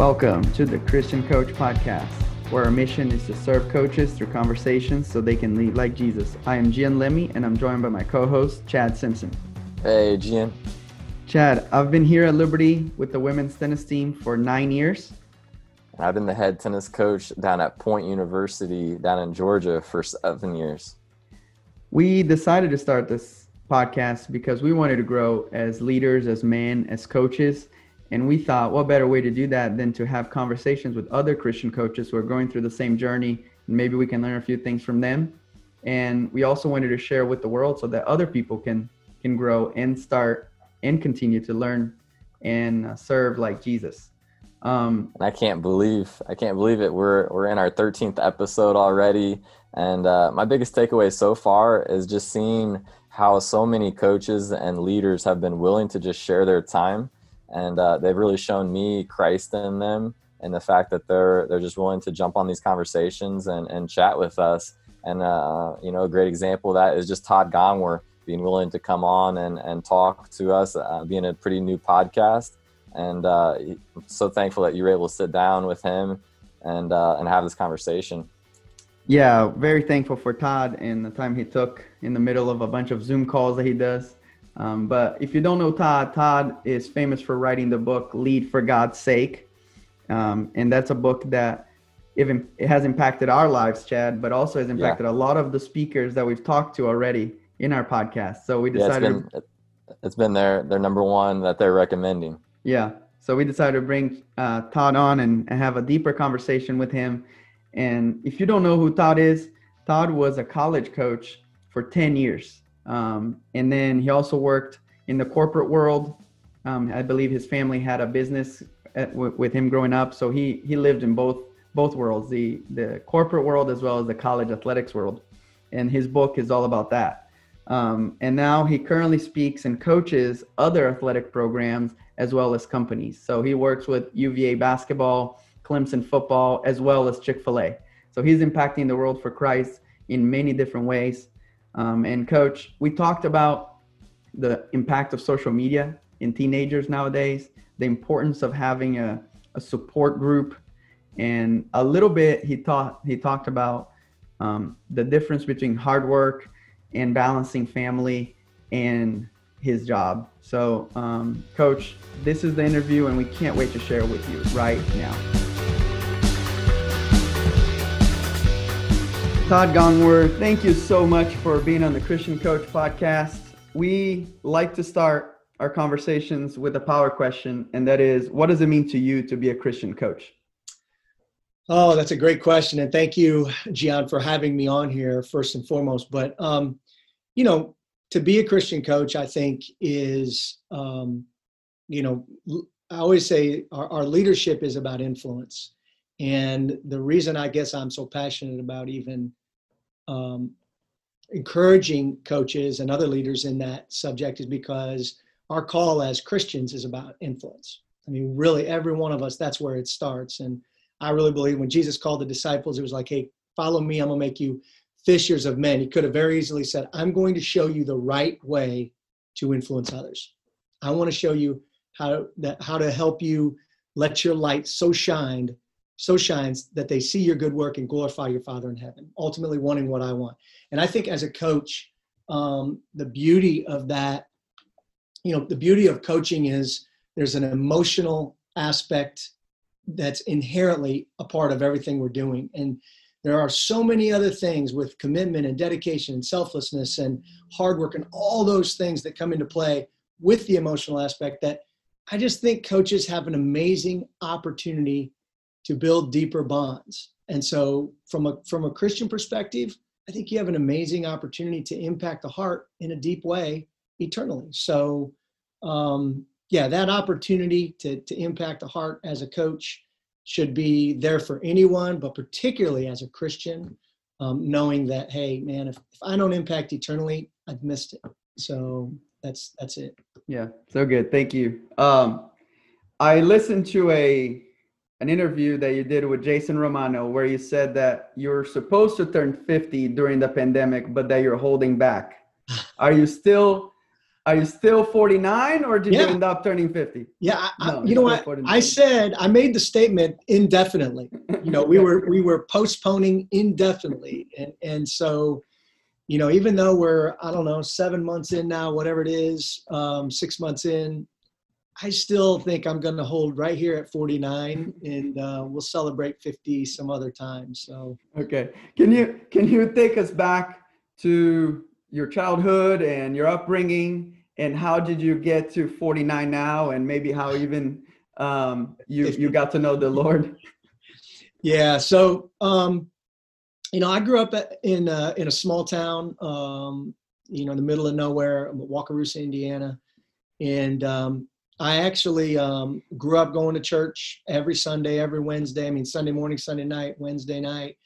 Welcome to the Christian Coach Podcast, where our mission is to serve coaches through conversations so they can lead like Jesus. I am Gian Lemmy, and I'm joined by my co host, Chad Simpson. Hey, Gian. Chad, I've been here at Liberty with the women's tennis team for nine years. I've been the head tennis coach down at Point University down in Georgia for seven years. We decided to start this podcast because we wanted to grow as leaders, as men, as coaches and we thought, what better way to do that than to have conversations with other Christian coaches who are going through the same journey? And maybe we can learn a few things from them. And we also wanted to share with the world so that other people can can grow and start and continue to learn and uh, serve like Jesus. Um, I can't believe I can't believe it. We're we're in our 13th episode already, and uh, my biggest takeaway so far is just seeing how so many coaches and leaders have been willing to just share their time and uh, they've really shown me Christ in them and the fact that they're they're just willing to jump on these conversations and, and chat with us. And uh, you know, a great example of that is just Todd Gongwer being willing to come on and, and talk to us, uh, being a pretty new podcast. And uh, so thankful that you were able to sit down with him and uh, and have this conversation. Yeah, very thankful for Todd and the time he took in the middle of a bunch of Zoom calls that he does um, but if you don't know Todd, Todd is famous for writing the book Lead for God's Sake. Um, and that's a book that even it has impacted our lives, Chad, but also has impacted yeah. a lot of the speakers that we've talked to already in our podcast. So we decided yeah, it's been, it's been their their number one that they're recommending. Yeah. So we decided to bring uh, Todd on and, and have a deeper conversation with him. And if you don't know who Todd is, Todd was a college coach for 10 years. Um, and then he also worked in the corporate world. Um, I believe his family had a business at, w- with him growing up, so he he lived in both both worlds, the the corporate world as well as the college athletics world. And his book is all about that. Um, and now he currently speaks and coaches other athletic programs as well as companies. So he works with UVA basketball, Clemson football, as well as Chick Fil A. So he's impacting the world for Christ in many different ways. Um, and coach, we talked about the impact of social media in teenagers nowadays, the importance of having a, a support group, and a little bit he taught he talked about um, the difference between hard work and balancing family and his job. So, um, coach, this is the interview, and we can't wait to share with you right now. Todd Gongwer, thank you so much for being on the Christian Coach podcast. We like to start our conversations with a power question, and that is what does it mean to you to be a Christian coach? Oh, that's a great question. And thank you, Gian, for having me on here, first and foremost. But, um, you know, to be a Christian coach, I think is, um, you know, I always say our, our leadership is about influence. And the reason I guess I'm so passionate about even um, encouraging coaches and other leaders in that subject is because our call as Christians is about influence. I mean, really, every one of us, that's where it starts. And I really believe when Jesus called the disciples, it was like, hey, follow me, I'm going to make you fishers of men. He could have very easily said, I'm going to show you the right way to influence others. I want to show you how, that, how to help you let your light so shine so shines that they see your good work and glorify your Father in heaven, ultimately wanting what I want. And I think as a coach, um, the beauty of that, you know, the beauty of coaching is there's an emotional aspect that's inherently a part of everything we're doing. And there are so many other things with commitment and dedication and selflessness and hard work and all those things that come into play with the emotional aspect that I just think coaches have an amazing opportunity to build deeper bonds. And so from a from a Christian perspective, I think you have an amazing opportunity to impact the heart in a deep way eternally. So um, yeah, that opportunity to to impact the heart as a coach should be there for anyone, but particularly as a Christian, um, knowing that hey, man, if, if I don't impact eternally, I've missed it. So that's that's it. Yeah, so good. Thank you. Um, I listened to a an interview that you did with Jason Romano where you said that you're supposed to turn 50 during the pandemic, but that you're holding back. Are you still Are you still 49 or did Yeah. you end up turning 50? Yeah, I, No, you know what? 49. I said I made the statement indefinitely. You know, we were we were postponing indefinitely, and and so, you know, even though we're I don't know seven months in now, whatever it is, um, six months in, I still think I'm going to hold right here at 49, and uh, we'll celebrate 50 some other time. So. Okay. Can you can you take us back to your childhood and your upbringing and how did you get to 49 now and maybe how even um, you you got to know the Lord? Yeah. So, um, you know, I grew up in uh, in a small town, um, you know, in the middle of nowhere, Wakarusa, Indiana, and um, I actually um, grew up going to church every Sunday, every Wednesday. I mean, Sunday morning, Sunday night, Wednesday night.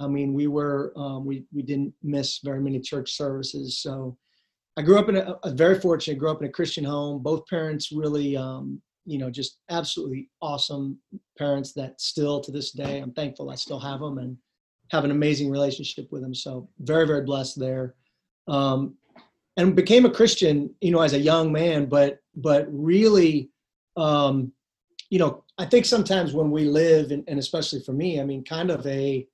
I mean, we were um, we we didn't miss very many church services. So, I grew up in a, a very fortunate. Grew up in a Christian home. Both parents really, um, you know, just absolutely awesome parents that still to this day I'm thankful I still have them and have an amazing relationship with them. So very very blessed there, um, and became a Christian you know as a young man, but but really, um, you know I think sometimes when we live and, and especially for me, I mean kind of a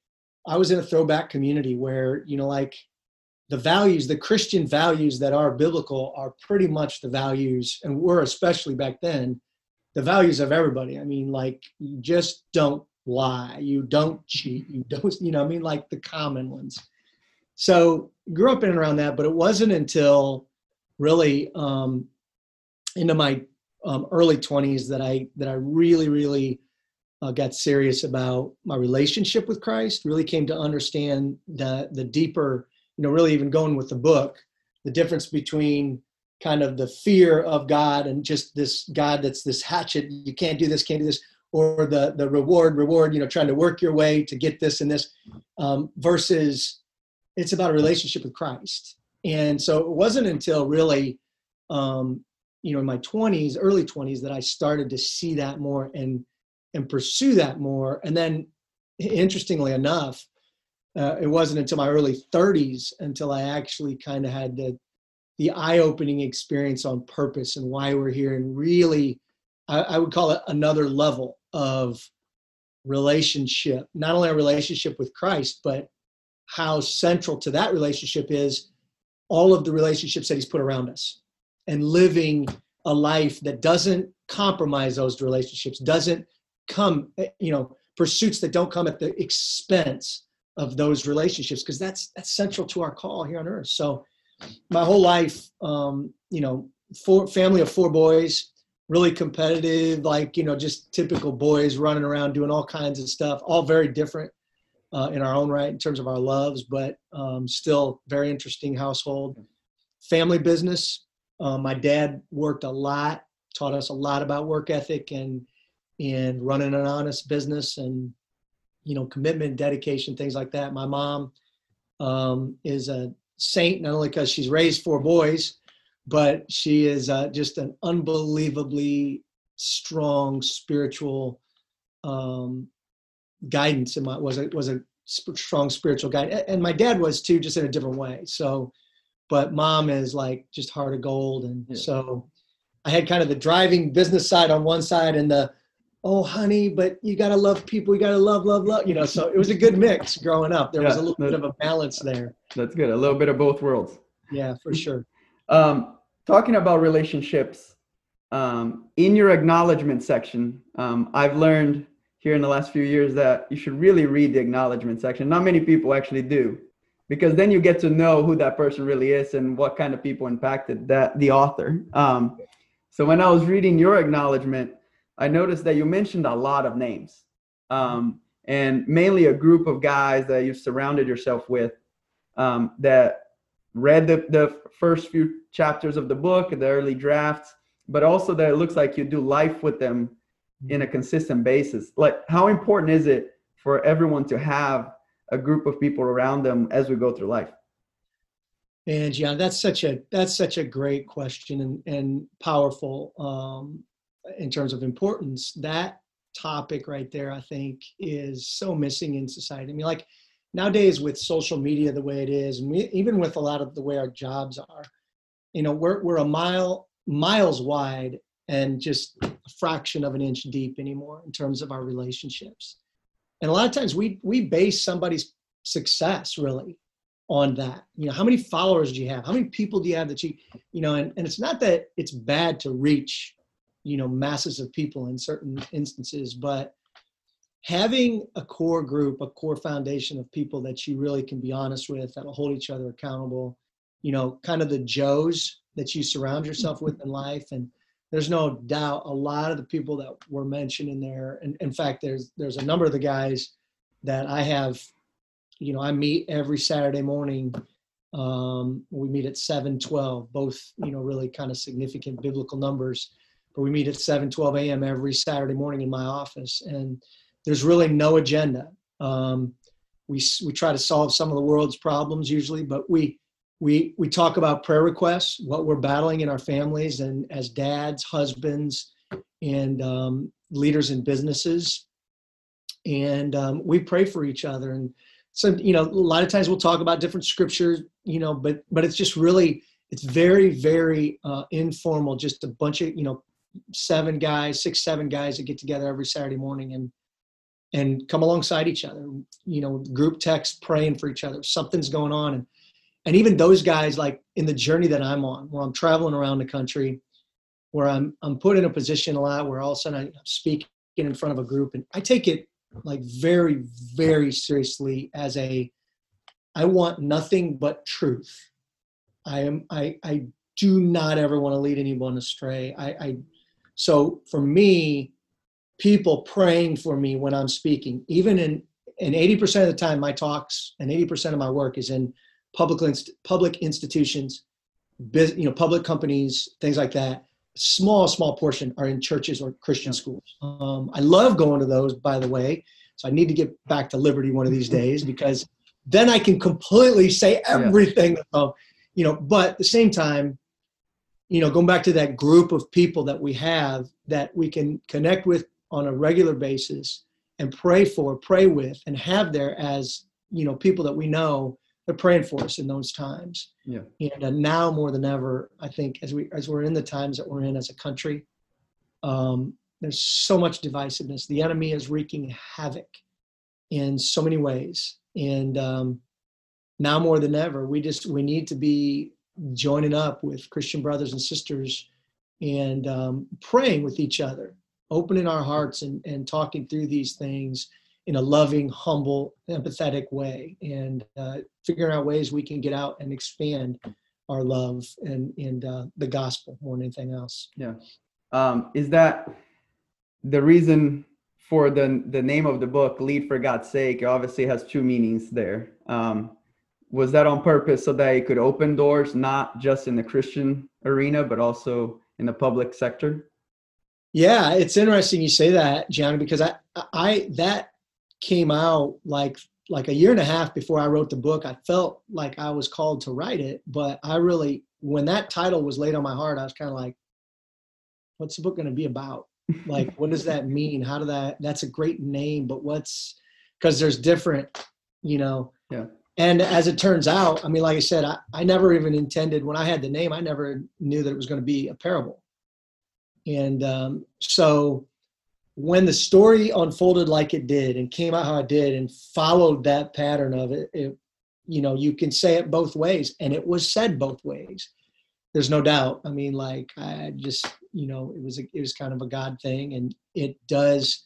I was in a throwback community where you know like the values the christian values that are biblical are pretty much the values and were especially back then the values of everybody. I mean, like you just don't lie, you don't cheat, you don't, you know, I mean, like the common ones. So grew up in and around that, but it wasn't until really um, into my um, early 20s that I that I really, really uh, got serious about my relationship with Christ. Really came to understand the the deeper, you know, really even going with the book, the difference between kind of the fear of God and just this God that's this hatchet, you can't do this, can't do this, or the the reward, reward, you know, trying to work your way to get this and this, um, versus it's about a relationship with Christ. And so it wasn't until really, um, you know, in my 20s, early 20s, that I started to see that more and and pursue that more. And then, interestingly enough, uh, it wasn't until my early 30s until I actually kind of had the the eye-opening experience on purpose and why we're here and really I, I, would call it another level of relationship not only a relationship with christ but how central to that relationship is all of the relationships that he's put around us and living a life that doesn't compromise those relationships doesn't come you know pursuits that don't come at the expense of those relationships because that's that's central to our call here on earth. So my whole life, um, you know, four family of four boys, really competitive, like you know, just typical boys running around doing all kinds of stuff, all very different uh, in our own right in terms of our loves, but um, still very interesting household. Family business. Uh, my dad worked a lot, taught us a lot about work ethic and and running an honest business and you know commitment, dedication, things like that. My mom um, is a saint not only because she's raised four boys but she is uh, just an unbelievably strong spiritual um, guidance and my was a was a sp- strong spiritual guide and my dad was too just in a different way. So but mom is like just heart of gold. And yeah. so i had kind of the driving business side on one side and the oh honey but you got to love people. You got to love love love you know so it was a good mix growing up. There yeah, was a little bit of a balance there. That's good. A little bit of both worlds. Yeah for sure. Um, talking about relationships um, in your acknowledgement section um, i've learned here in the last few years that you should really read the acknowledgement section. Not many people actually do because then you get to know who that person really is and what kind of people impacted that the author. Um, so when i was reading your acknowledgement I noticed that you mentioned a lot of names, um, and mainly a group of guys that you've surrounded yourself with um, that read the, the first few chapters of the book, the early drafts, but also that it looks like you do life with them in a consistent basis. Like, how important is it for everyone to have a group of people around them as we go through life? And Gian, that's such a that's such a great question and and powerful. Um, in terms of importance, that topic right there, I think, is so missing in society. I mean, like nowadays with social media the way it is, and we, even with a lot of the way our jobs are, you know we're we're a mile miles wide and just a fraction of an inch deep anymore in terms of our relationships. And a lot of times we we base somebody's success really on that. You know, how many followers do you have? How many people do you have that you, you know, and, and it's not that it's bad to reach, you know, masses of people in certain instances, but having a core group, a core foundation of people that you really can be honest with, that'll hold each other accountable, you know, kind of the Joes that you surround yourself with in life. And there's no doubt a lot of the people that were mentioned in there, and in fact, there's there's a number of the guys that I have, you know, I meet every Saturday morning. Um, we meet at 7:12, both you know really kind of significant biblical numbers, but we meet at 7:12 a.m. every Saturday morning in my office, and there's really no agenda. Um, we we try to solve some of the world's problems usually, but we we we talk about prayer requests, what we're battling in our families, and as dads, husbands, and um, leaders in businesses, and um, we pray for each other. And so, you know, a lot of times we'll talk about different scriptures, you know, but but it's just really it's very very uh, informal. Just a bunch of you know seven guys, six seven guys that get together every Saturday morning and and come alongside each other. You know, group text praying for each other. Something's going on and and even those guys like in the journey that i'm on where i'm traveling around the country where i'm i'm put in a position a lot where all of a sudden i'm speaking in front of a group and i take it like very very seriously as a i want nothing but truth. I am i i do not ever want to lead anyone astray. I i so for me people praying for me when i'm speaking even in and 80% of the time my talks and 80% of my work is in public inst- public institutions, you know, public companies, things like that. Small, small portion are in churches or Christian schools. Um, I love going to those, by the way. So I need to get back to Liberty one of these days because then I can completely say everything. Yeah. you know, but at the same time, you know, going back to that group of people that we have that we can connect with on a regular basis and pray for, pray with, and have there as you know people that we know they're praying for us in those times. Yeah. And uh, now more than ever, I think as we as we're in the times that we're in as a country, um, there's so much divisiveness. The enemy is wreaking havoc in so many ways, and um, now more than ever, we just we need to be joining up with Christian brothers and sisters and um, praying with each other, opening our hearts and, and talking through these things in a loving, humble, empathetic way, and uh, figuring out ways we can get out and expand our love and and uh, the gospel more than anything else. Yeah, um, is that the reason for the the name of the book, "Lead for God's Sake"? It Obviously, has two meanings there. Um, was that on purpose so that it could open doors, not just in the Christian arena, but also in the public sector? Yeah, it's interesting you say that, Gian, because I I that came out like like a year and a half before I wrote the book. I felt like I was called to write it, but I really when that title was laid on my heart, I was kind of like, what's the book going to be about? like what does that mean? How do that that's a great name, but what's because there's different, you know. Yeah. And as it turns out, I mean, like I said, I, I never even intended when I had the name, I never knew that it was going to be a parable. And um, so when the story unfolded like it did and came out how it did and followed that pattern of it, it you know you can say it both ways. And it was said both ways. There's no doubt. I mean like i just you know it was a, it was kind of a god thing. And it does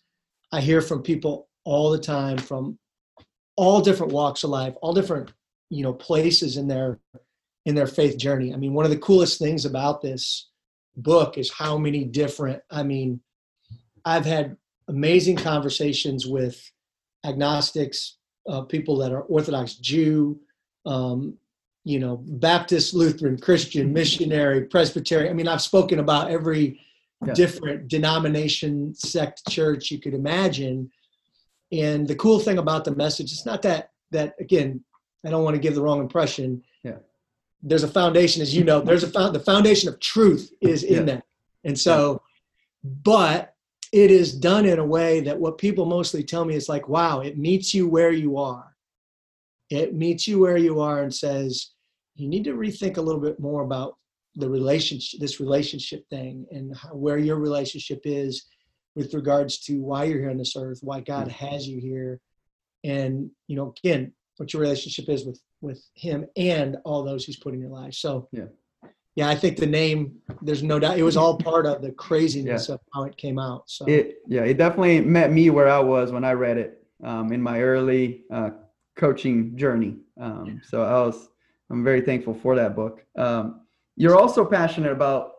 i hear from people all the time from all different walks of life all different you know places in their in their faith journey. I mean one of the coolest things about this book is how many different i mean I've had amazing conversations with agnostics, uh, people that are Orthodox Jew, um, you know, Baptist, Lutheran, Christian, missionary, Presbyterian. I mean, I've spoken about every yeah. different denomination, sect, church you could imagine. And the cool thing about the message, it's not that that again, I don't want to give the wrong impression. Yeah. There's a foundation, as you know, there's a found, the foundation of truth is in yeah. that. And so, but it is done in a way that what people mostly tell me is like, wow, it meets you where you are. It meets you where you are and says, you need to rethink a little bit more about the relationship this relationship thing and how, where your relationship is with regards to why you're here on this earth why god mm. has you here and you know again what your relationship is with with him and all those he's put in your life so Yeah. Yeah i think the name there's no doubt it was all part of the craziness of how it came out so It yeah, it definitely met me where I was when I read it um, in my early uh, coaching journey. Um, so I was I'm very thankful for that book. Um, you're also passionate about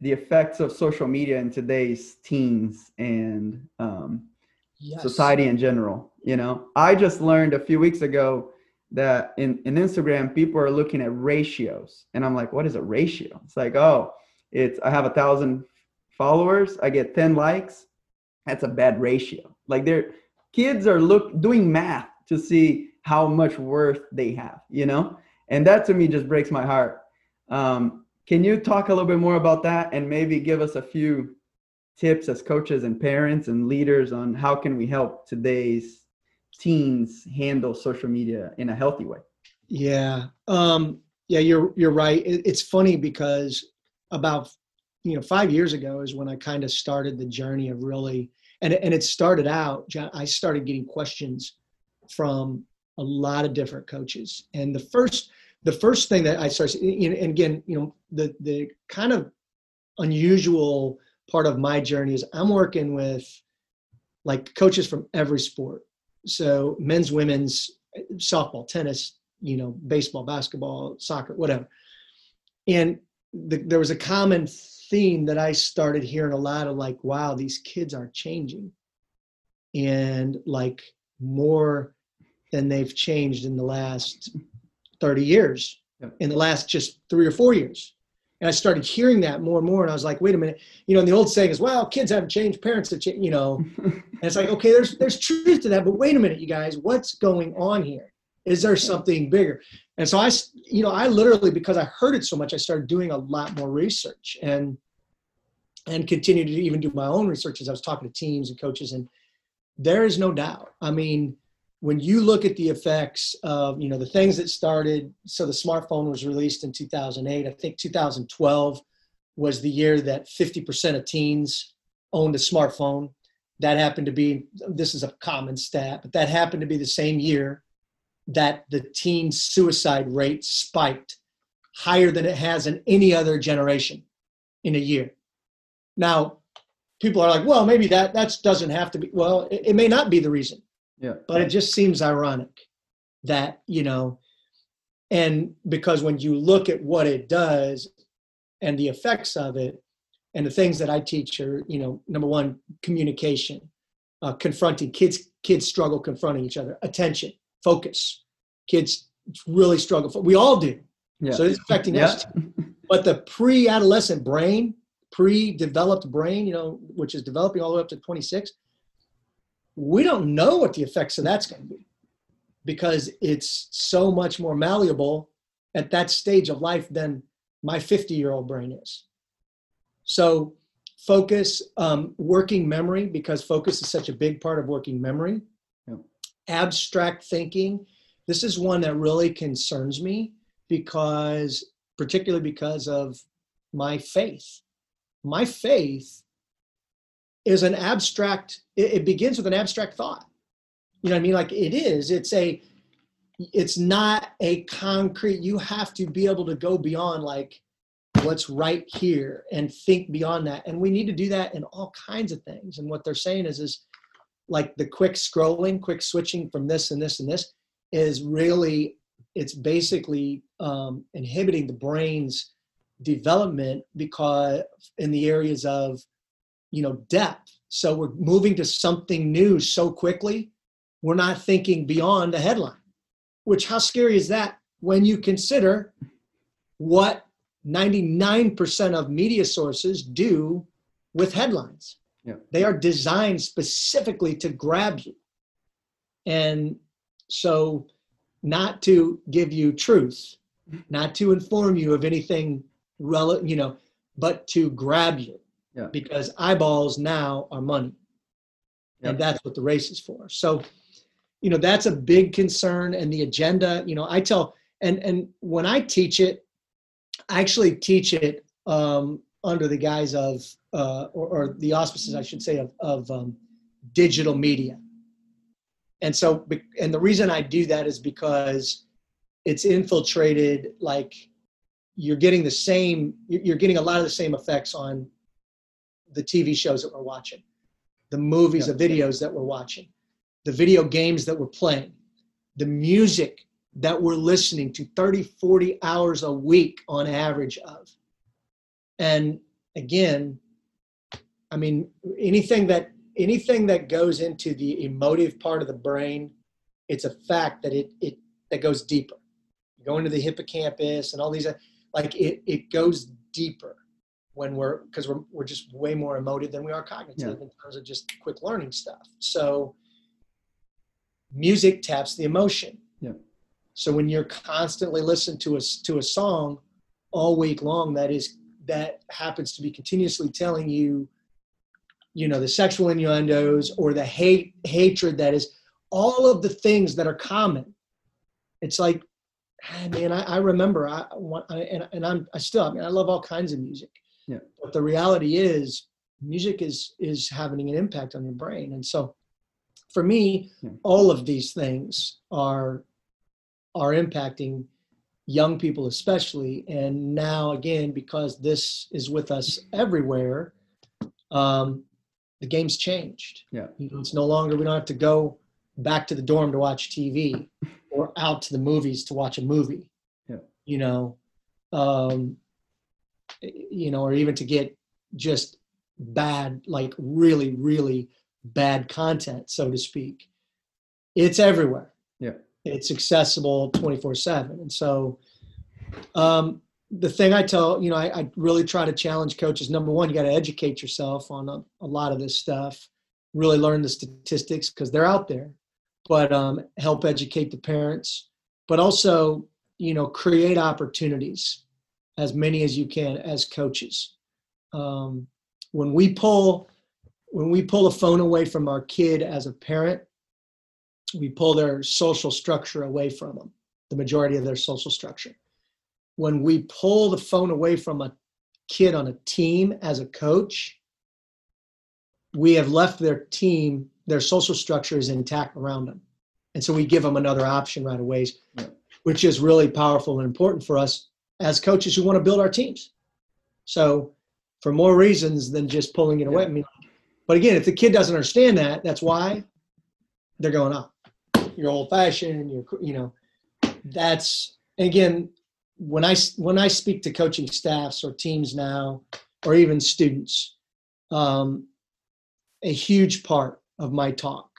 the effects of social media in today's teens and um, yes. society in general. You know, I just learned a few weeks ago that in, in Instagram, people are looking at ratios. And I'm like, what is a ratio? It's like, oh, it's I have a thousand followers, I get 10 likes. That's a bad ratio. Like they're kids are look doing math to see how much worth they have, you know? And that to me just breaks my heart. Um, can you talk a little bit more about that and maybe give us a few tips as coaches and parents and leaders on how can we help today's teens handle social media in a healthy way Yeah, um, yeah, you're you're right. It, it's funny because about you know five years ago is when I kind of started the journey of really, and and it started out. Gian, I started getting questions from a lot of different coaches, and the first the first thing that I started, and again, you know, the the kind of unusual part of my journey is I'm working with like coaches from every sport, so men's, women's, softball, tennis, you know, baseball, basketball, soccer, whatever. And the, there was a common theme that I started hearing a lot of like, wow, these kids are changing. And like more than they've changed in the last 30 years, Yep. in the last just three or four years. And I started hearing that more and more. And I was like, wait a minute, you know, and the old saying is, well, kids haven't changed, parents have changed, you know. And it's like, okay, there's there's truth to that, but wait a minute, you guys, what's going on here? Is there something bigger? And so I, you know, I literally because I heard it so much, I started doing a lot more research and and continued to even do my own research as I was talking to teams and coaches. And there is no doubt. I mean, when you look at the effects of, you know, the things that started, so the smartphone was released in 2008. I think 2012 was the year that 50% of teens owned a smartphone that happened to be this is a common stat but that happened to be the same year that the teen suicide rate spiked higher than it has in any other generation in a year. Now people are like well maybe that that doesn't have to be well it, it may not be the reason. Yeah. But it just seems ironic that you know and because when you look at what it does and the effects of it and the things that i teach are you know number one communication uh, confronting kids kids struggle confronting each other attention focus. Kids really struggle for, we all do. Yeah. So it's affecting yeah. us but the pre-adolescent brain pre-developed brain you know which is developing all the way up to 26 we don't know what the effects of that's going to be because it's so much more malleable at that stage of life than my 50 year old brain is so focus um, working memory because focus is such a big part of working memory. Yep. abstract thinking this is one that really concerns me because particularly because of my faith. My faith is an abstract it, it begins with an abstract thought. You know what i mean? Like it is it's a it's not a concrete you have to be able to go beyond like what's right here and think beyond that. And we need to do that in all kinds of things. And what they're saying is is like the quick scrolling quick switching from this and this and this is really it's basically um, inhibiting the brain's development because in the areas of you know depth. So we're moving to something new so quickly we're not thinking beyond the headline which how scary is that when you consider what 99% of media sources do with headlines. Yeah. they are designed specifically to grab you. And so not to give you truth not to inform you of anything relevant you know but to grab you. Yeah. because eyeballs now are money. And that's what the race is for. So you know that's a big concern and the agenda. You know i tell and and when i teach it I actually teach it um, under the guise of, uh, or, or, the auspices, I should say, of, of um, digital media. And so, and the reason I do that is because it's infiltrated, like you're getting the same, you're getting a lot of the same effects on the TV shows that we're watching, the movies, the videos that we're watching, the video games that we're playing, the music that we're listening to 30, 40 hours a week on average of. And again, I mean, anything that anything that goes into the emotive part of the brain, it's a fact that it it that goes deeper. You go into the hippocampus and all these like it it goes deeper when we're because we're we're just way more emotive than we are cognitive yeah. in terms of just quick learning stuff. So music taps the emotion. So when you're constantly listening to a to a song all week long, that is that happens to be continuously telling you, you know, the sexual innuendos or the hate hatred that is all of the things that are common. It's like, ah, man, I, I remember I, I and, and I'm I still I mean I love all kinds of music. Yeah. But the reality is music is is having an impact on your brain. And so for me, yeah. all of these things are are impacting young people especially and now again because this is with us everywhere um, the game's changed yeah you know, it's no longer we don't have to go back to the dorm to watch tv or out to the movies to watch a movie yeah you know um, you know or even to get just bad like really really bad content, so to speak. It's everywhere. Yeah. It's accessible 24 7. And so, um, the thing I tell, you know, I, I, really try to challenge coaches. Number one, you got to educate yourself on a, a, lot of this stuff, really learn the statistics because they're out there, but um, help educate the parents, but also, you know, create opportunities, as many as you can as coaches. Um, when we pull when we pull a phone away from our kid as a parent, we pull their social structure away from them, the majority of their social structure. When we pull the phone away from a kid on a team as a coach, we have left their team, their social structure is intact around them. And so we give them another option right away, which is really powerful and important for us as coaches who want to build our teams. So, for more reasons than just pulling it away, I mean, but again, if the kid doesn't understand that, that's why they're going up. You're old fashioned. You're you know, that's again when I when I speak to coaching staffs or teams now, or even students, um, a huge part of my talk,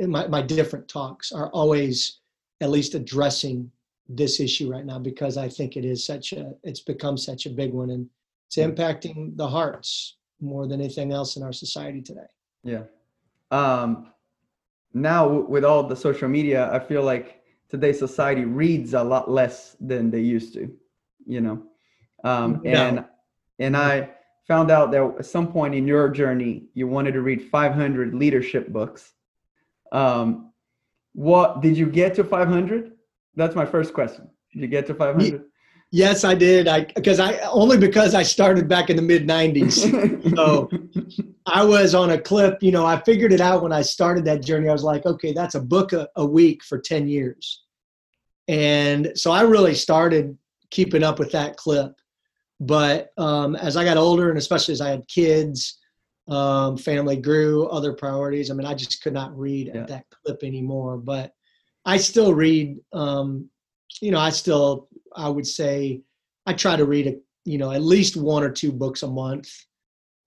my my different talks are always at least addressing this issue right now because I think it is such a it's become such a big one and it's impacting the hearts more than anything else in our society today. Yeah. Um, now with all the social media, I feel like today's society reads a lot less than they used to, you know. Um, and and I found out that at some point in your journey, you wanted to read 500 leadership books. Um, what did you get to 500? That's my first question. Did you get to 500? Yes, I did. I because I only because I started back in the mid '90s. so I was on a clip. You know, I figured it out when I started that journey. I was like, okay, that's a book a, a week for ten years, and so I really started keeping up with that clip. But um, as I got older, and especially as I had kids, um, family grew, other priorities. I mean, I just could not read yeah. at that clip anymore. But I still read. Um, you know, I still I would say I try to read a you know at least one or two books a month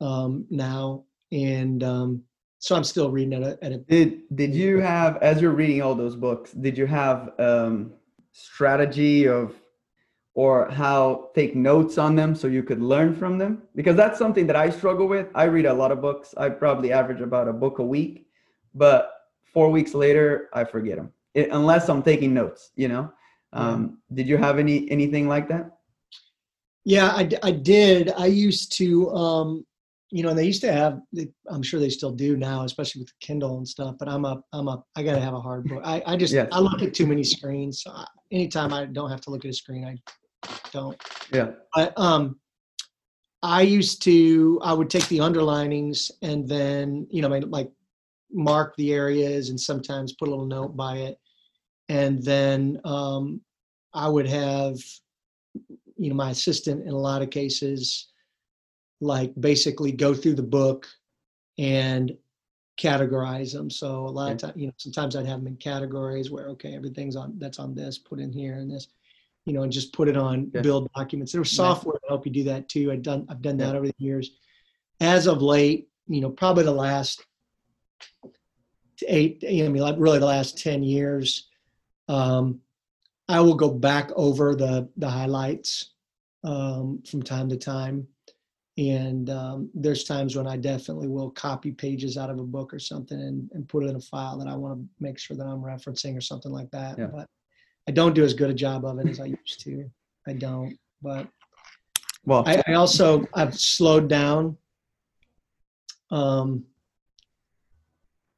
um, now, and um, so I'm still reading at a, at a. Did Did you have as you're reading all those books? Did you have um, strategy of or how take notes on them so you could learn from them? Because that's something that I struggle with. I read a lot of books. I probably average about a book a week, but four weeks later I forget them it, unless I'm taking notes. You know. Um, did you have any anything like that? Yeah, I, I did. I used to, um, you know, and they used to have. I'm sure they still do now, especially with the Kindle and stuff. But I'm a, I'm a, I gotta have a hard book. I, I just, yes. I look at too many screens. So I, anytime I don't have to look at a screen, I, don't. Yeah. But um, I used to. I would take the underlinings and then you know like mark the areas and sometimes put a little note by it, and then um, I would have you know my assistant in a lot of cases like basically go through the book and categorize them. So a lot of times, you know, sometimes I'd have them in categories where okay, everything's on that's on this, put in here and this, you know, and just put it on Yeah. build documents. There was software to help you do that too. I've done I've done that Yeah. over the years. As of late, you know, probably the last eight, I mean, like really the last ten years, um, I will go back over the the highlights um, from time to time and um, there's times when I definitely will copy pages out of a book or something and, and put it in a file that I want to make sure that I'm referencing or something like that. Yeah. But I don't do as good a job of it as I used to. I don't. But Well, I, I also I've slowed down. Um,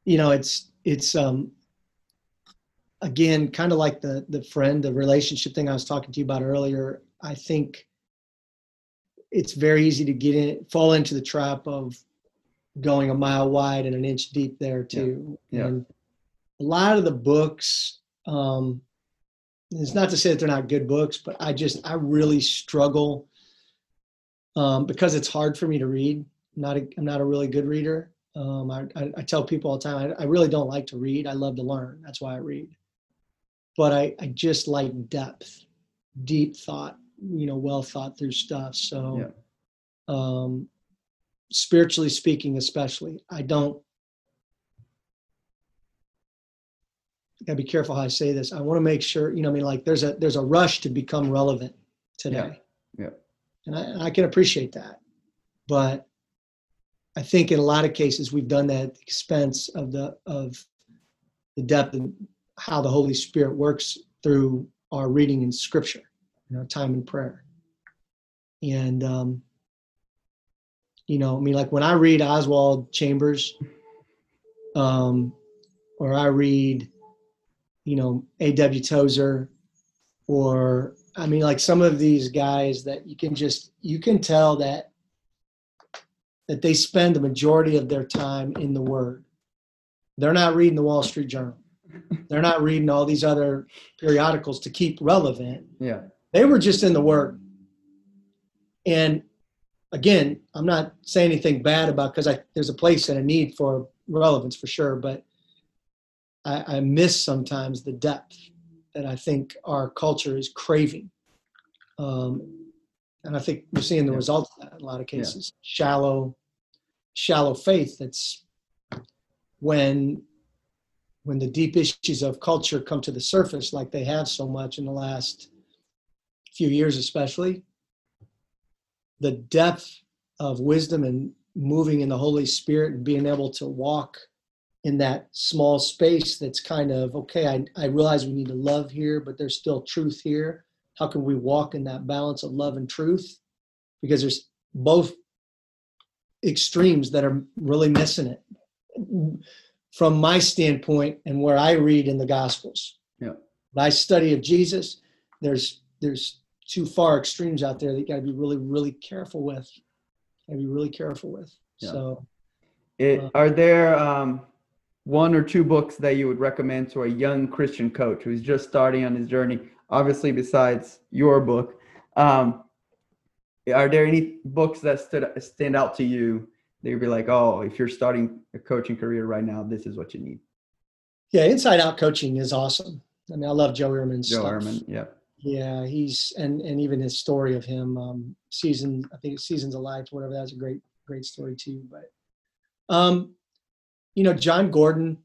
you know, it's it's um, again kind of like the the friend, the relationship thing I was talking to you about earlier. I think it's very easy to get in, fall into the trap of going a mile wide and an inch deep there too. Yeah. Yeah. And a lot of the books, um, it's not to say that they're not good books, but I just I really struggle um, because it's hard for me to read. I'm not a, I'm not a really good reader. Um, I, I, I tell people all the time I, I really don't like to read. I love to learn. That's why I read. But I, I just like depth, deep thought. You know, well thought through stuff. So, Yeah. um, spiritually speaking, especially, I don't. Gotta be careful how I say this. I want to make sure, you know, I mean, like there's a there's a rush to become relevant today. Yeah. And I, and I can appreciate that, but I think in a lot of cases we've done that at the expense of the of the depth and how the Holy Spirit works through our reading in Scripture, you know, time in prayer. And um, you know, I mean, like when I read Oswald Chambers, um, or I read, you know, A.W. Tozer, or I mean, like some of these guys that you can just you can tell that that they spend the majority of their time in the Word. They're not reading the Wall Street Journal. They're not reading all these other periodicals to keep relevant. yeah. They were just in the Word. And again, I'm not saying anything bad about because there's a place and a need for relevance for sure, but I, I miss sometimes the depth that I think our culture is craving. Um, and I think we're seeing the Yeah. results of that in a lot of cases. Shallow, shallow faith. That's when when the deep issues of culture come to the surface, like they have so much in the last few years, especially. The depth of wisdom and moving in the Holy Spirit and being able to walk in that small space that's kind of okay I, I realize we need to love here but there's still truth here how can we walk in that balance of love and truth because there's both extremes that are really missing it from my standpoint and where i read in the gospels Yeah. my study of jesus there's there's two far extremes out there that you got to be really really careful with got to be really careful with Yeah. so It, Uh, are there um, one or two books that you would recommend to a young Christian coach who's just starting on his journey? Obviously, besides your book, um, are there any books that stood stand out to you that you'd be like, oh, if you're starting a coaching career right now, this is what you need? yeah inside out coaching is awesome i mean i love joe Ehrmann's Joe stuff. Ehrmann, yeah, Yeah, he's and and even his story of him, um, season I think it's seasons of life, whatever. That's a great great story too. But, um, you know, Jon Gordon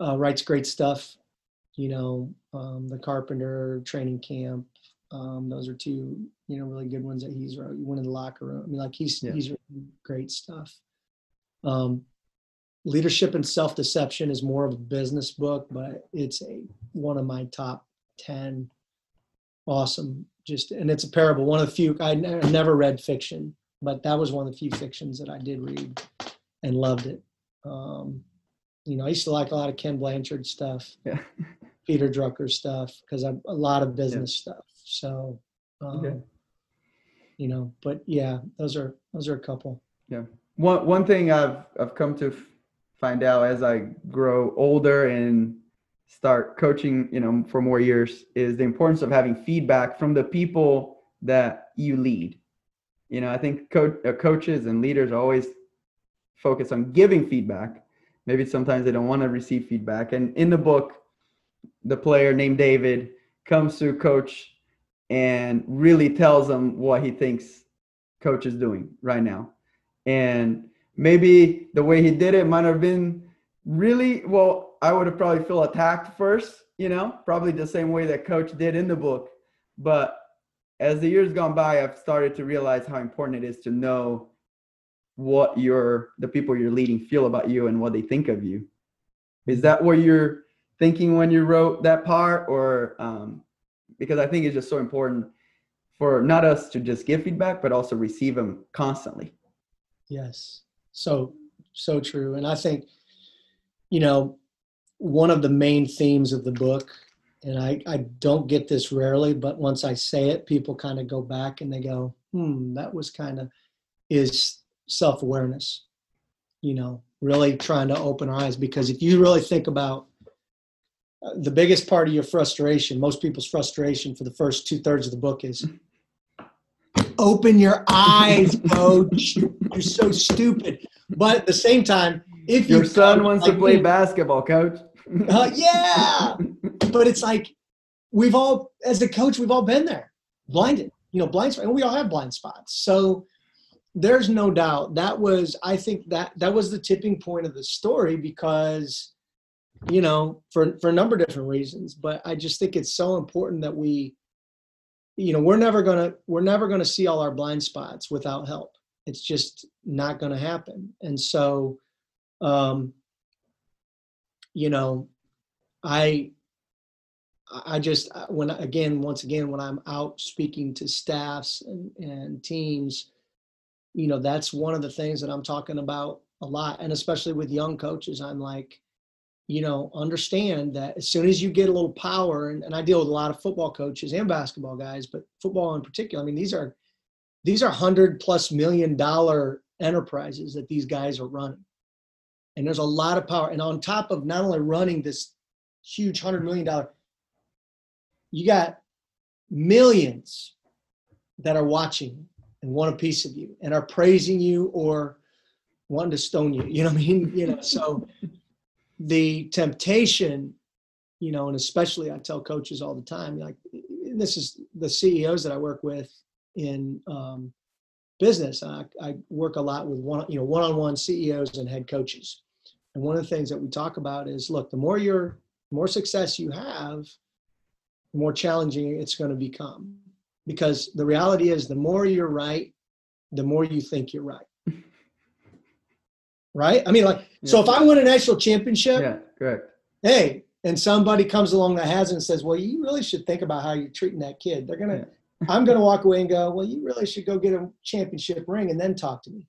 uh, writes great stuff. You know, um, the Carpenter training camp. Um, those are two you know really good ones that he's wrote. One in the locker room. I mean, like he's Yeah. he's written great stuff. Um, leadership and self deception is more of a business book, but it's a one of my top ten awesome just and it's a parable one of the few i never read fiction but that was one of the few fictions that i did read and loved it um you know i used to like a lot of ken blanchard stuff Yeah. peter drucker stuff because i'm a lot of business stuff so Um, Okay. You know, but yeah, those are those are a couple. Yeah. One one thing I've I've come to f- find out as I grow older and start coaching, you know, for more years is the importance of having feedback from the people that you lead. You know, I think co- uh, coaches and leaders always focus on giving feedback. Maybe sometimes they don't want to receive feedback. And in the book, the player named David comes to coach and really tells him what he thinks coach is doing right now and maybe the way he did it might have been really well i would have probably feel attacked first you know probably the same way that coach did in the book but as the years gone by i've started to realize how important it is to know what your the people you're leading feel about you and what they think of you is that what you're thinking when you wrote that part or um, because i think it's just so important for not us to just give feedback but also receive them constantly Yes. So so true. And I think, you know, one of the main themes of the book, and I, I don't get this rarely, but once I say it, people kind of go back and they go, hmm, that was kind of is self-awareness. You know, really trying to open our eyes because if you really think about uh, the biggest part of your frustration, most people's frustration for the first two thirds of the book is open your eyes, coach. You're so stupid. But at the same time, if Your you son wants to play basketball, coach. Uh, yeah. But it's like we've all, as a coach, we've all been there, blinded. You know, blind spot, and we all have blind spots. So there's no doubt that was. I think that that was the tipping point of the story because, you know, for for a number of different reasons. But I just think it's so important that we, you know, we're never gonna we're never gonna see all our blind spots without help. It's just not gonna happen. And so, um, you know, I I just when again once again when I'm out speaking to staffs and, and teams, you know that's one of the things that I'm talking about a lot, and especially with young coaches, I'm like, you know, understand that as soon as you get a little power, and, and I deal with a lot of football coaches and basketball guys, but football in particular, I mean these are these are hundred plus million dollar enterprises that these guys are running, and there's a lot of power, and on top of not only running this huge hundred million dollar you got millions that are watching and want a piece of you and are praising you or wanting to stone you. You know what i mean? You know so the temptation you know and especially i tell coaches all the time like this is the ceos that i work with in um, business. I, I work a lot with one you know one-on-one ceos and head coaches and one of the things that we talk about is look the more you're the more success you have the more challenging it's going to become. Because the reality is the more you're right the more you think you're right. Right? I mean like so if i win a national championship Yeah, correct. hey and somebody comes along that hasn't and says well you really should think about how you're treating that kid. They're gonna i'm gonna walk away and go well you really should go get a championship ring and then talk to me.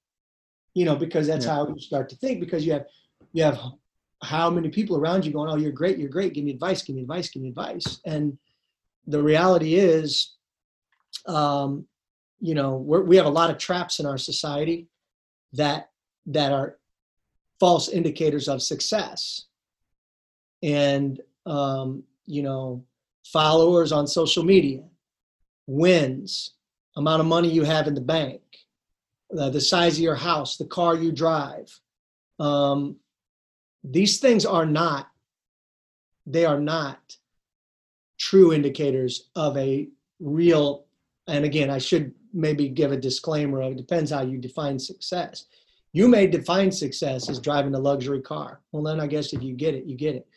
You know because that's Yeah. how you start to think because you have you have how many people around you going oh you're great you're great. Give me advice give me advice give me advice. And the reality is um, you know we have a lot of traps in our society that that are false indicators of success. And um, you know followers on social media wins amount of money you have in the bank uh, the size of your house the car you drive um, these things are not they are not true indicators of a real and again i should maybe give a disclaimer it depends how you define success. You may define success as driving a luxury car. Well then i guess if you get it you get it.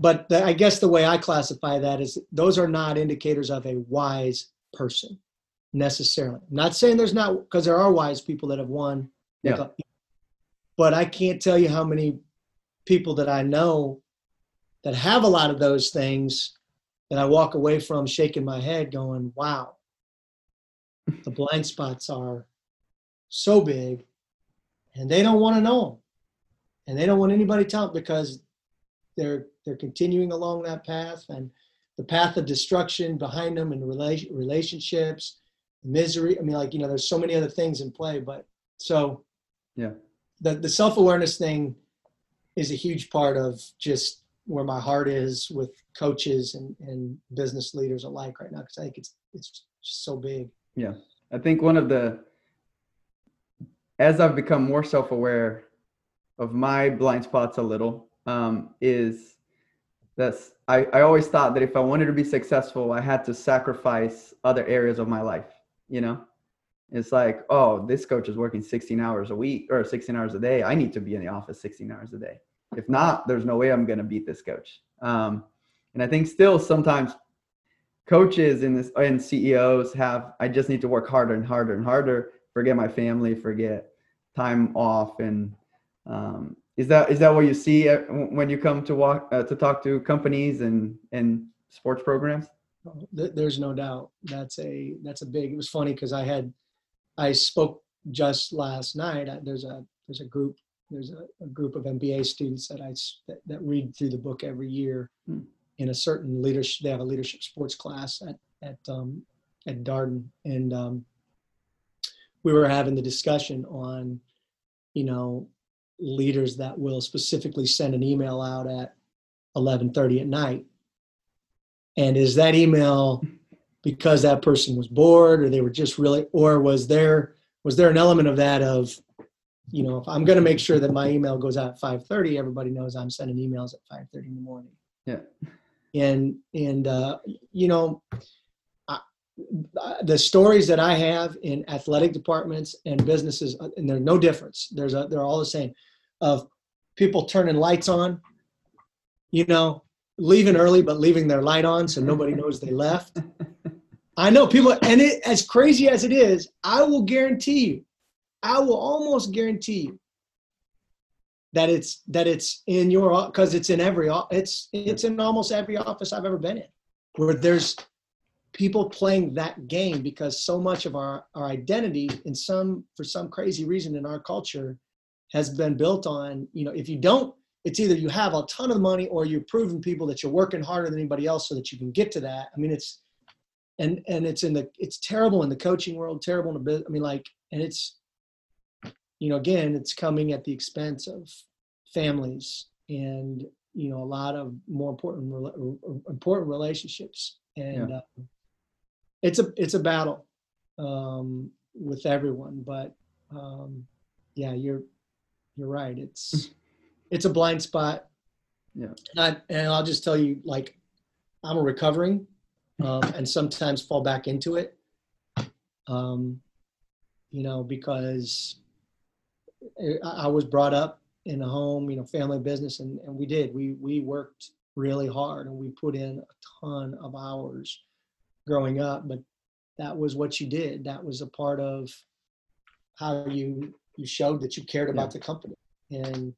But the, i guess the way i classify that is those are not indicators of a wise person necessarily. I'm not saying there's not because there are wise people that have won. Yeah. but i can't tell you how many people that i know that have a lot of those things that I walk away from shaking my head going, wow, the blind spots are so big and they don't want to know them. And they don't want anybody to tell them because they're they're continuing along that path. And the path of destruction behind them and rela- relationships, misery. I mean, like, you know, there's so many other things in play, but so yeah, the, the self-awareness thing is a huge part of just where my heart is with coaches and, and business leaders alike right now. Cause I think it's, it's just so big. Yeah. I think one of the, as I've become more self-aware of my blind spots a little, um, is that's I, I always thought that if I wanted to be successful, I had to sacrifice other areas of my life. You know, it's like, oh, this coach is working 16 hours a week or 16 hours a day. I need to be in the office 16 hours a day. If not, there's no way I'm going to beat this coach. Um, and I think still sometimes coaches in this and CEOs have, I just need to work harder and harder and harder, forget my family, forget time off. And um, is that, is that what you see when you come to walk, uh, to talk to companies and, and sports programs? There's no doubt. That's a, that's a big, it was funny because I had, I spoke just last night. There's a, there's a group there's a, a, group of MBA students that I that, that read through the book every year hmm. in a certain leadership. They have a leadership sports class at at um, at Darden, and um, we were having the discussion on, you know, leaders that will specifically send an email out at 11:30 at night, and is that email because that person was bored, or they were just really, or was there was there an element of that of you know, if I'm going to make sure that my email goes out at 5:30, everybody knows I'm sending emails at 5:30 in the morning. Yeah. And and uh, you know, I, the stories that I have in athletic departments and businesses, uh, and there's no difference. There's a they're all the same. Of people turning lights on, you know, leaving early but leaving their light on so nobody knows they left. I know people, and it as crazy as it is, I will guarantee you I will almost guarantee you that it's that it's in your because it's in every it's it's in almost every office I've ever been in where there's people playing that game because so much of our our identity in some for some crazy reason in our culture has been built on you know if you don't it's either you have a ton of money or you're proving people that you're working harder than anybody else so that you can get to that. I mean it's and and it's in the it's terrible in the coaching world terrible in the business i mean like and it's you know, again, it's coming at the expense of families and you know a lot of more important important relationships, and yeah. uh, it's a it's a battle um, with everyone. But um, yeah, you're you're right. It's it's a blind spot. Yeah, and, I, and I'll just tell you, like, I'm a recovering, um, and sometimes fall back into it. Um, you know, because I was brought up in a home, you know, family business, and, and we did. We we worked really hard and we put in a ton of hours growing up, but that was what you did. That was a part of how you you showed that you cared about yeah. the company. And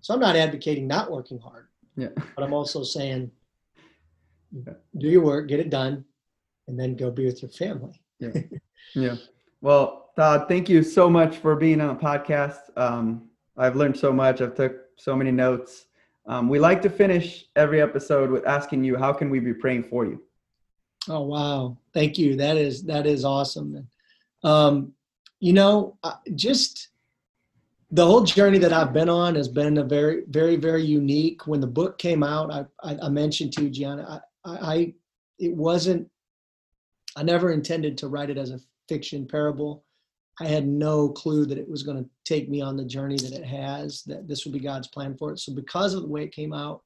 so I'm not advocating not working hard. Yeah. But I'm also saying do your work, get it done, and then go be with your family. Yeah. yeah. Well, Todd, thank you so much for being on the podcast. Um, I've learned so much. I've took so many notes. Um, we like to finish every episode with asking you, how can we be praying for you? Oh wow, thank you. That is that is awesome. Um, you know, just the whole journey that I've been on has been a very, very, very unique. When the book came out, I, I, I mentioned to you, Gianna, I, I, it wasn't. I never intended to write it as a fiction parable. I had no clue that it was going to take me on the journey that it has, that this would be God's plan for it. So, because of the way it came out,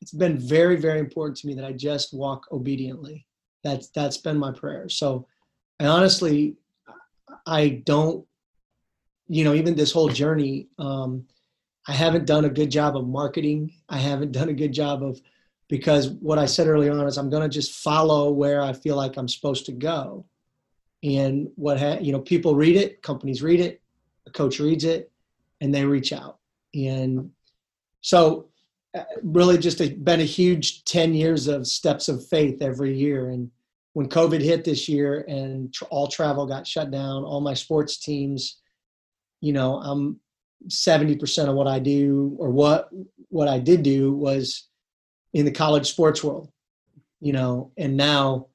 it's been very, very important to me that I just walk obediently. That's that's been my prayer. So, I honestly, I don't, you know, even this whole journey, um, I haven't done a good job of marketing. I haven't done a good job of because what I said earlier on is I'm going to just follow where I feel like I'm supposed to go. And what ha- you know people read it companies read it a coach reads it and they reach out. And so uh, really just a, been a huge 10 years of steps of faith every year. And when covid hit this year and tr- all travel got shut down all my sports teams you know i'm 70% of what i do or what what i did do was in the college sports world you know, and now,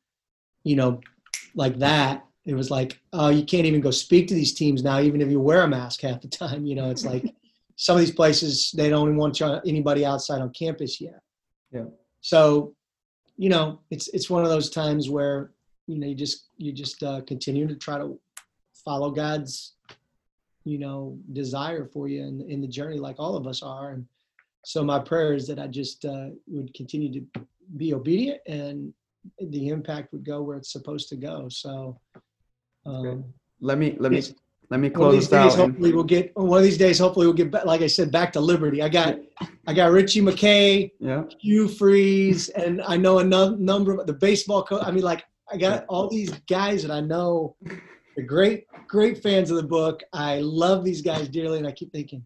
you know, like that, it was like, oh, you can't even go speak to these teams now, even if you wear a mask half the time. You know, it's like some of these places they don't even want anybody outside on campus yet. Yeah. So, you know, it's it's one of those times where you know you just you just uh, continue to try to follow God's you know desire for you in in the journey, like all of us are. And so my prayer is that I just uh, would continue to be obedient and the impact would go where it's supposed to go. So. Um, let me let me let me of these close days, hopefully, we'll get. One of these days, hopefully, we'll get back. Like I said, back to liberty. I got, I got Ritchie McKay, yeah, Hugh Freeze, and I know a num- number of the baseball coach. I mean, like I got all these guys that I know. They're great, great fans of the book. I love these guys dearly, and I keep thinking,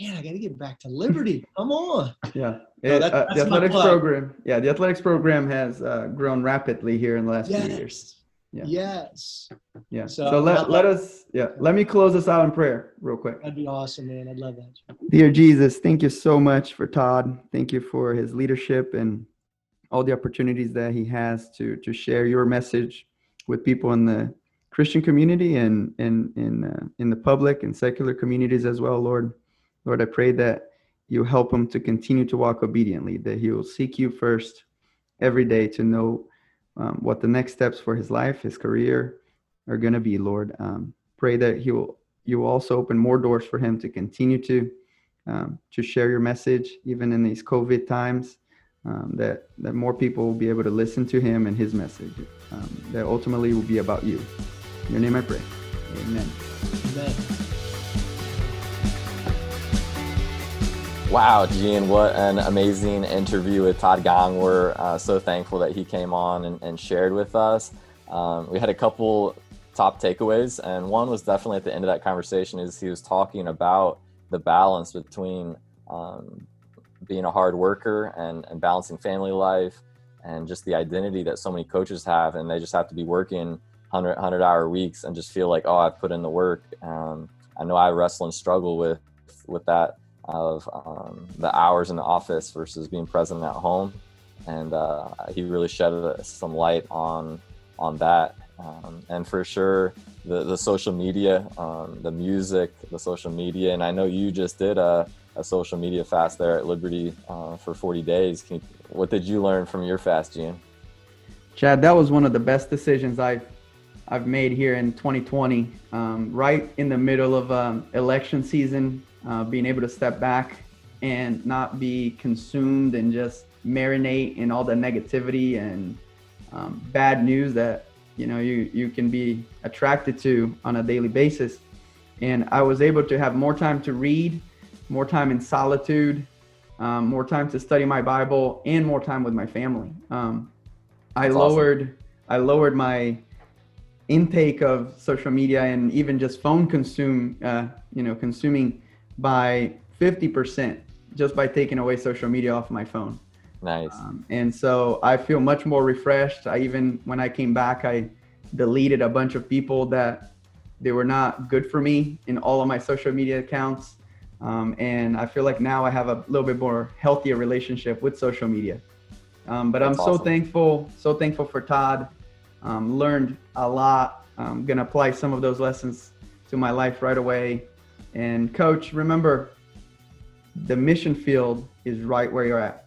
man, I got to get back to liberty. Come on. yeah. It- that- uh, the athletics program, yeah, the athletics program has uh, grown rapidly here in the last few years. Yeah. Yes. Yeah. So, So, let, let us, yeah, let me close us out in prayer real quick. That'd be awesome, man. I'd love that. Dear Jesus, thank you so much for Todd. Thank you for his leadership and all the opportunities that he has to to share your message with people in the Christian community and and, in uh, in the public and secular communities as well, Lord. Lord, I pray that you help him to continue to walk obediently, that he will seek you first every day to know um, what the next steps for his life, his career are going to be, Lord. Um, pray that he will you will also open more doors for him to continue to um, to share your message, even in these COVID times, um, that, that more people will be able to listen to him and his message, um, that ultimately will be about you. In your name I pray. Amen. Amen. Wow, Gian, what an amazing interview with Todd Gong. We're uh, so thankful that he came on and, and shared with us. Um, we had a couple top takeaways, and one was definitely at the end of that conversation is he was talking about the balance between um, being a hard worker and, and balancing family life and just the identity that so many coaches have, and they just have to be working 100, 100 hour weeks and just feel like, oh, I've put in the work. Um, I know I wrestle and struggle with with that of um, the hours in the office versus being present at home, and uh, he really shed some light on on that. Um, and for sure, the the social media, um, the music, the social media, and I know you just did a, a social media fast there at Liberty uh, for 40 days. You, what did you learn from your fast, Gian? Chad, that was one of the best decisions I've I've made here in 2020. Um, right in the middle of um, election season, uh, being able to step back and not be consumed and just marinate in all the negativity and um, bad news that you know you you can be attracted to on a daily basis. And I was able to have more time to read, more time in solitude, um, more time to study my Bible, and more time with my family. Um, I That's awesome. lowered I lowered my intake of social media and even just phone consume uh, you know consuming by 50% just by taking away social media off my phone Nice. um, and so I feel much more refreshed. I even when I came back, I deleted a bunch of people that they were not good for me in all of my social media accounts. Um, and I feel like now I have a little bit more healthier relationship with social media. Um, but I'm That's so awesome. thankful, so thankful for Todd. Um, learned a lot. I'm gonna apply some of those lessons to my life right away. And coach, remember, the mission field is right where you're at